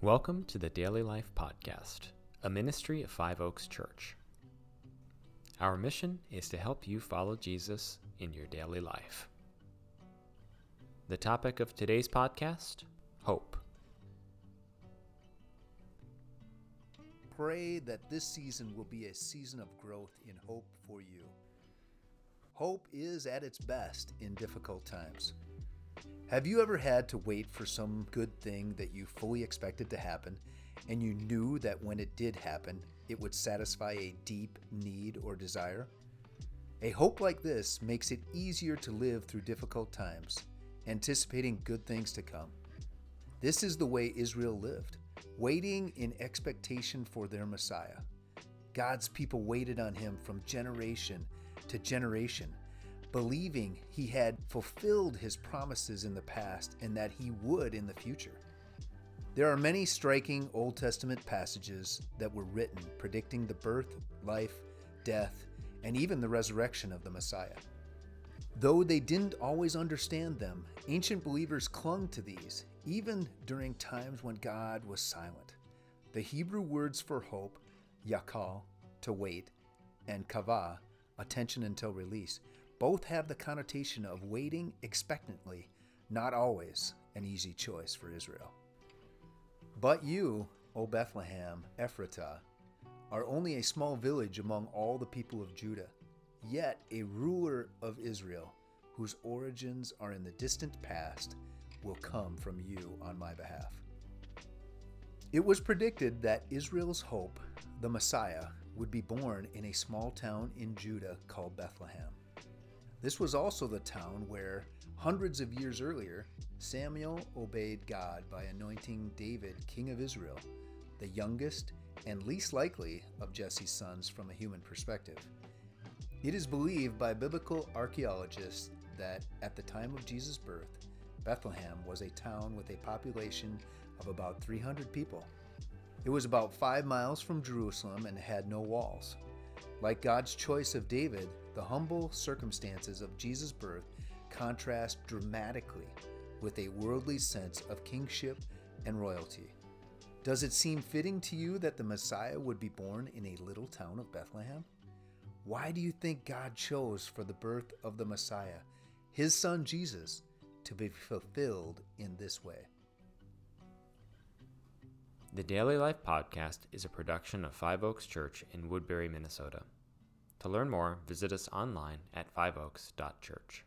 Welcome to the Daily Life Podcast, a ministry of Five Oaks Church. Our mission is to help you follow Jesus in your daily life. The topic of today's podcast Hope. Pray that this season will be a season of growth in hope for you. Hope is at its best in difficult times. Have you ever had to wait for some good thing that you fully expected to happen, and you knew that when it did happen, it would satisfy a deep need or desire? A hope like this makes it easier to live through difficult times, anticipating good things to come. This is the way Israel lived, waiting in expectation for their Messiah. God's people waited on him from generation to generation believing he had fulfilled his promises in the past and that he would in the future. There are many striking Old Testament passages that were written predicting the birth, life, death, and even the resurrection of the Messiah. Though they didn't always understand them, ancient believers clung to these, even during times when God was silent. The Hebrew words for hope, yakal, to wait, and kavah, attention until release, both have the connotation of waiting expectantly, not always an easy choice for Israel. But you, O Bethlehem, Ephratah, are only a small village among all the people of Judah, yet a ruler of Israel, whose origins are in the distant past, will come from you on my behalf. It was predicted that Israel's hope, the Messiah, would be born in a small town in Judah called Bethlehem. This was also the town where, hundreds of years earlier, Samuel obeyed God by anointing David king of Israel, the youngest and least likely of Jesse's sons from a human perspective. It is believed by biblical archaeologists that at the time of Jesus' birth, Bethlehem was a town with a population of about 300 people. It was about five miles from Jerusalem and had no walls. Like God's choice of David, the humble circumstances of Jesus' birth contrast dramatically with a worldly sense of kingship and royalty. Does it seem fitting to you that the Messiah would be born in a little town of Bethlehem? Why do you think God chose for the birth of the Messiah, his son Jesus, to be fulfilled in this way? The Daily Life Podcast is a production of Five Oaks Church in Woodbury, Minnesota. To learn more, visit us online at fiveoaks.church.